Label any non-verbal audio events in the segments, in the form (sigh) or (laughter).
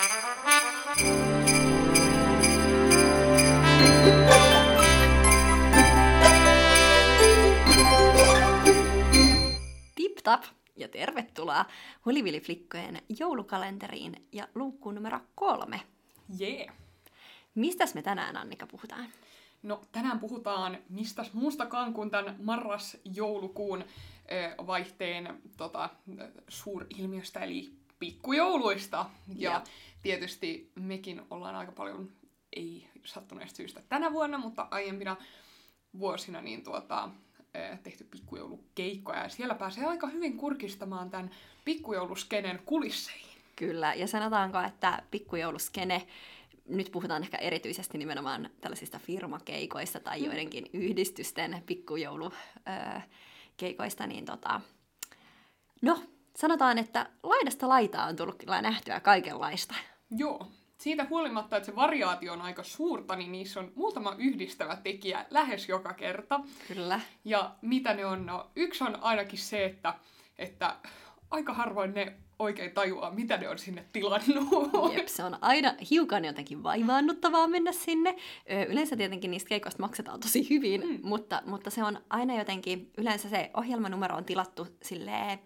Tip tap ja tervetuloa Hulivili-flikkojen joulukalenteriin ja luukkuun numero kolme. Jee. Yeah. Mistäs me tänään, Annika, puhutaan? No, tänään puhutaan mistä muustakaan kuin tämän marras-joulukuun vaihteen tota, suurilmiöstä, eli pikkujouluista. Ja yep. tietysti mekin ollaan aika paljon, ei sattuneesta syystä tänä vuonna, mutta aiempina vuosina niin tuota, tehty pikkujoulukeikkoja. Ja siellä pääsee aika hyvin kurkistamaan tämän pikkujouluskeneen kulisseihin. Kyllä, ja sanotaanko, että pikkujouluskene nyt puhutaan ehkä erityisesti nimenomaan tällaisista firmakeikoista tai mm. joidenkin yhdistysten pikkujoulukeikoista, niin tota, no, sanotaan, että laidasta laitaa on tullut kyllä nähtyä kaikenlaista. Joo. Siitä huolimatta, että se variaatio on aika suurta, niin niissä on muutama yhdistävä tekijä lähes joka kerta. Kyllä. Ja mitä ne on? No, yksi on ainakin se, että, että aika harvoin ne oikein tajua, mitä ne on sinne tilannut. Jep, se on aina hiukan jotenkin vaivaannuttavaa mennä sinne. Yleensä tietenkin niistä keikoista maksetaan tosi hyvin, mm. mutta, mutta se on aina jotenkin, yleensä se ohjelmanumero on tilattu silleen,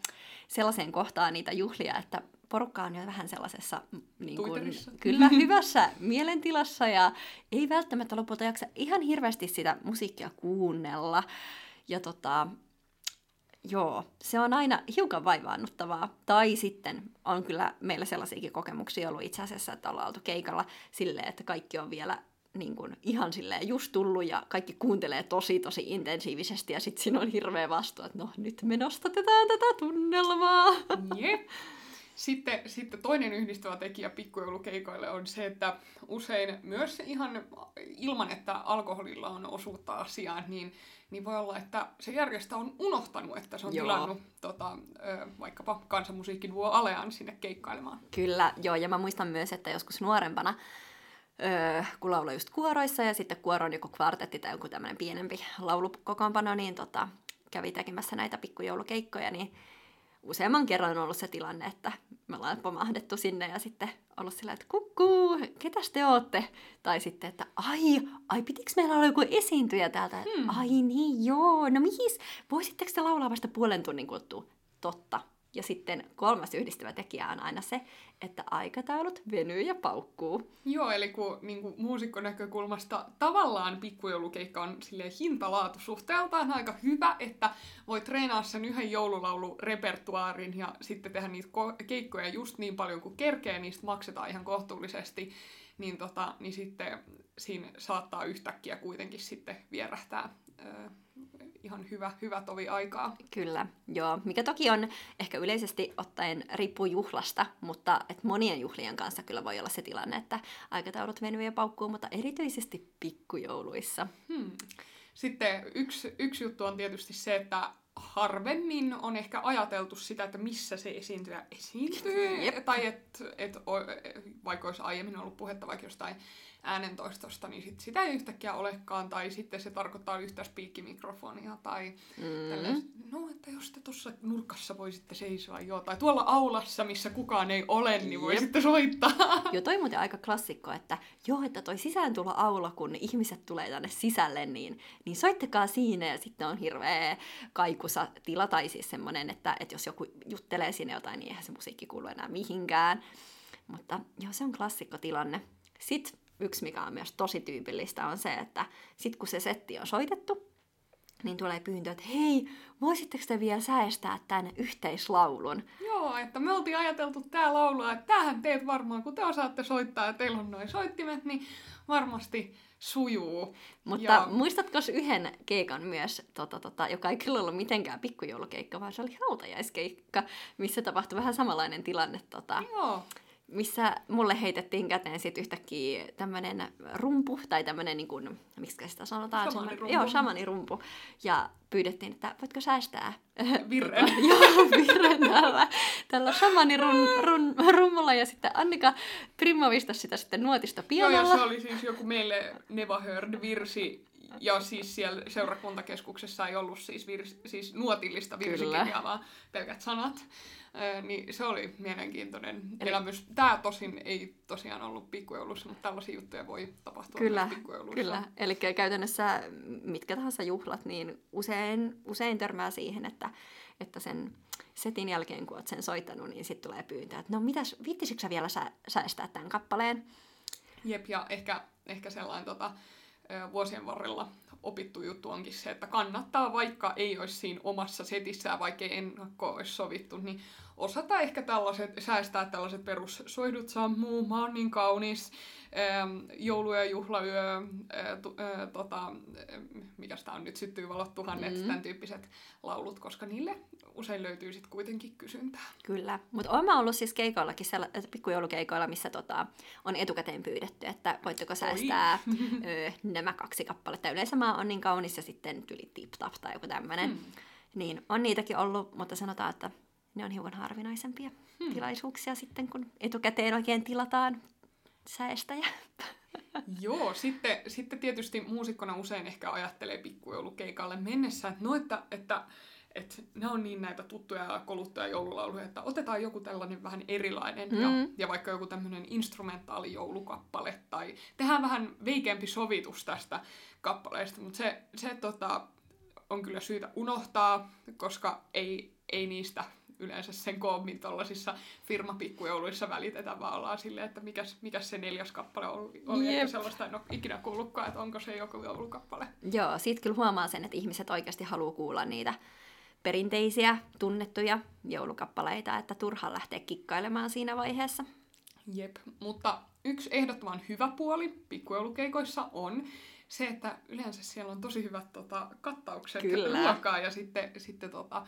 sellaiseen kohtaan niitä juhlia, että porukka on jo vähän sellaisessa niin kuin, kyllä (laughs) hyvässä mielentilassa ja ei välttämättä lopulta jaksa ihan hirveästi sitä musiikkia kuunnella. Ja tota, Joo, se on aina hiukan vaivaannuttavaa. Tai sitten on kyllä meillä sellaisiakin kokemuksia ollut itse asiassa, että ollaan oltu keikalla silleen, että kaikki on vielä niin kuin, ihan silleen just tullut ja kaikki kuuntelee tosi tosi intensiivisesti ja sitten siinä on hirveä vastuu, että no nyt me nostatetaan tätä tunnelmaa. Jep. Sitten, sitten toinen yhdistävä tekijä pikkujoulukeikoille on se, että usein myös ihan ilman, että alkoholilla on osuutta asiaan, niin niin voi olla, että se järjestä on unohtanut, että se on joo. tilannut tota, vaikkapa kansanmusiikkiduo Alean sinne keikkailemaan. Kyllä, joo, ja mä muistan myös, että joskus nuorempana, öö, kun lauloi just kuoroissa ja sitten kuoro on joku kvartetti tai joku tämmöinen pienempi laulukokoonpano, niin tota, kävi tekemässä näitä pikkujoulukeikkoja, niin useamman kerran on ollut se tilanne, että me ollaan pomahdettu sinne ja sitten ollut sillä, että kukkuu, ketäs te ootte? Tai sitten, että ai, ai pitikö meillä olla joku esiintyjä täältä? Hmm. Ai niin, joo, no mihin? Voisitteko te laulaa vasta puolen tunnin kuluttua? Totta. Ja sitten kolmas yhdistävä tekijä on aina se, että aikataulut venyy ja paukkuu. Joo, eli kun niin kuin muusikon näkökulmasta tavallaan pikkujoulukeikka on hintalaatu suhteeltaan aika hyvä, että voi treenaa sen yhden joululaulurepertuaarin ja sitten tehdä niitä keikkoja just niin paljon kuin kerkee, niistä maksetaan ihan kohtuullisesti, niin, tota, niin sitten siinä saattaa yhtäkkiä kuitenkin sitten vierähtää ihan hyvä, hyvä tovi aikaa. Kyllä, joo. Mikä toki on ehkä yleisesti ottaen riippuu juhlasta, mutta et monien juhlien kanssa kyllä voi olla se tilanne, että aikataulut venyy ja paukkuu, mutta erityisesti pikkujouluissa. Hmm. Sitten yksi, yksi juttu on tietysti se, että harvemmin on ehkä ajateltu sitä, että missä se esiintyjä esiintyy. Jep. Tai että et, vaikka olisi aiemmin ollut puhetta vaikka jostain äänentoistosta, niin sit sitä ei yhtäkkiä olekaan, tai sitten se tarkoittaa yhtä spiikkimikrofonia, tai mm. no, että jos te tuossa nurkassa voisitte seisoa, joo, tai tuolla aulassa, missä kukaan ei ole, niin voisitte soittaa. Joo, toi muuten aika klassikko, että joo, että toi sisään tulla aula, kun ihmiset tulee tänne sisälle, niin, niin soittakaa siinä, ja sitten on hirveä kaikusa tila, tai siis semmoinen, että, että jos joku juttelee sinne jotain, niin eihän se musiikki kuulu enää mihinkään. Mutta joo, se on klassikkotilanne. Sitten yksi, mikä on myös tosi tyypillistä, on se, että sit kun se setti on soitettu, niin tulee pyyntö, että hei, voisitteko te vielä säästää tänne yhteislaulun? Joo, että me oltiin ajateltu tää laulua, että tähän teet varmaan, kun te osaatte soittaa ja teillä on noin soittimet, niin varmasti sujuu. Mutta ja... muistatko yhden keikan myös, tota, tota, joka ei kyllä ollut mitenkään pikkujoulukeikka, vaan se oli hautajaiskeikka, missä tapahtui vähän samanlainen tilanne. Tota, Joo missä mulle heitettiin käteen sitten yhtäkkiä tämmöinen rumpu, tai tämmöinen, niin kuin, miksi sitä sanotaan? Shamanirumpu. Joo, shamanirumpu. Ja pyydettiin, että voitko säästää (laughs) virren. (laughs) Joo, virren tällä, tällä shamanirummulla. Ja sitten Annika Primovista sitä sitten nuotista pianolla. Joo, ja se oli siis joku meille Never Heard virsi, Ja siis siellä seurakuntakeskuksessa ei ollut siis, virs, siis nuotillista virsikirjaa, vaan pelkät sanat. Ö, niin se oli mielenkiintoinen Eli... elämys. Tämä tosin ei tosiaan ollut pikkujoulussa, mutta tällaisia juttuja voi tapahtua kyllä, myös pikkujoulussa. Kyllä, eli käytännössä mitkä tahansa juhlat, niin usein, usein törmää siihen, että, että sen setin jälkeen, kun olet sen soittanut, niin sitten tulee pyyntö, että no mitäs, viittisikö sä vielä sä, säästää tämän kappaleen? Jep, ja ehkä, ehkä sellainen tota, vuosien varrella opittu juttu onkin se, että kannattaa, vaikka ei olisi siinä omassa setissään, vaikka ennakko olisi sovittu, niin osata ehkä tällaiset, säästää tällaiset perussoidut sammuu, mä oon niin kaunis, ähm, joulu- ja juhlayö, äh, tu, äh, tota, äh, mikä sitä on nyt, syttyy valot tuhannet, mm. tämän tyyppiset laulut, koska niille usein löytyy sitten kuitenkin kysyntää. Kyllä, mutta olen ollut siis keikoillakin, pikkujoulukeikoilla, missä tota, on etukäteen pyydetty, että voitteko säästää (laughs) ö, nämä kaksi kappaletta. Yleensä mä oon niin kaunis ja sitten tyli tip tap tai joku tämmöinen. Mm. Niin on niitäkin ollut, mutta sanotaan, että ne on hiukan harvinaisempia hmm. tilaisuuksia sitten, kun etukäteen oikein tilataan säästäjä. Joo, sitten, sitten tietysti muusikkona usein ehkä ajattelee pikkujoulukeikalle mennessä, että no, että, että, että ne on niin näitä tuttuja ja koluttuja joululauluja, että otetaan joku tällainen vähän erilainen mm. ja, ja vaikka joku tämmöinen instrumentaali joulukappale tai tehdään vähän veikeämpi sovitus tästä kappaleesta, mutta se, se tota, on kyllä syytä unohtaa, koska ei, ei niistä yleensä sen koommin tuollaisissa firmapikkujouluissa välitetä, vaan ollaan silleen, että mikäs, mikäs se neljäs kappale oli. oli että sellaista en ole ikinä kuullutkaan, että onko se joku joulukappale. Joo, siitä kyllä huomaa sen, että ihmiset oikeasti haluaa kuulla niitä perinteisiä, tunnettuja joulukappaleita, että turha lähteä kikkailemaan siinä vaiheessa. Jep, mutta yksi ehdottoman hyvä puoli pikkujoulukeikoissa on se, että yleensä siellä on tosi hyvät tota, kattaukset Kyllä. ruokaa ja sitten, sitten tota,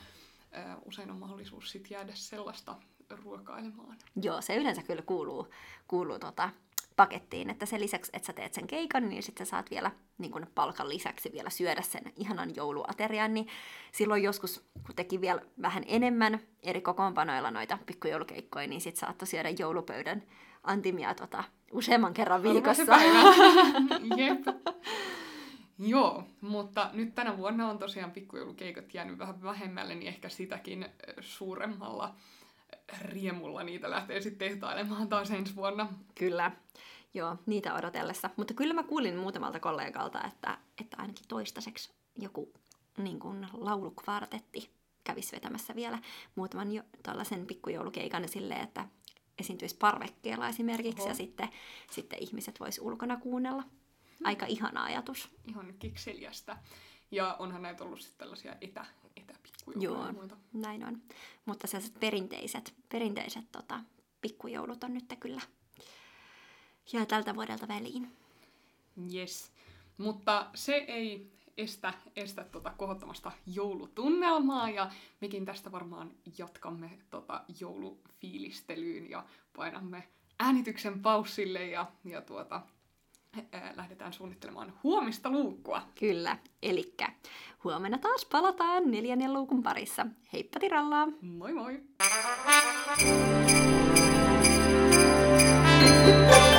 usein on mahdollisuus sit jäädä sellaista ruokailemaan. Joo, se yleensä kyllä kuuluu, kuuluu tota, pakettiin, että sen lisäksi, että sä teet sen keikan, niin sitten sä saat vielä niin kun palkan lisäksi vielä syödä sen ihanan jouluaterian, niin silloin joskus, kun teki vielä vähän enemmän eri kokoonpanoilla noita pikkujoulukeikkoja, niin sitten saattoi syödä joulupöydän antimia tota, useamman kerran viikossa. (laughs) Jep. Joo, mutta nyt tänä vuonna on tosiaan pikkujoulukeikat jäänyt vähän vähemmälle, niin ehkä sitäkin suuremmalla riemulla niitä lähtee sitten tehtailemaan taas ensi vuonna. Kyllä, joo, niitä odotellessa. Mutta kyllä mä kuulin muutamalta kollegalta, että, että ainakin toistaiseksi joku niin kuin laulukvartetti kävisi vetämässä vielä muutaman jo, tällaisen pikkujoulukeikan silleen, että esiintyisi parvekkeella esimerkiksi Oho. ja sitten, sitten ihmiset vois ulkona kuunnella. Aika ihana ajatus. Ihan kikseliästä. Ja onhan näitä ollut sitten tällaisia etä, etäpikkujouluja Joo, muita. näin on. Mutta sellaiset perinteiset, perinteiset tota, pikkujoulut on nyt kyllä jää tältä vuodelta väliin. Yes. Mutta se ei estä, estä tota kohottamasta joulutunnelmaa ja mekin tästä varmaan jatkamme tota joulufiilistelyyn ja painamme äänityksen paussille ja, ja tuota, lähdetään suunnittelemaan huomista luukkua. Kyllä, eli huomenna taas palataan neljännen luukun parissa. Heippa tirallaa! Moi moi! Thank you.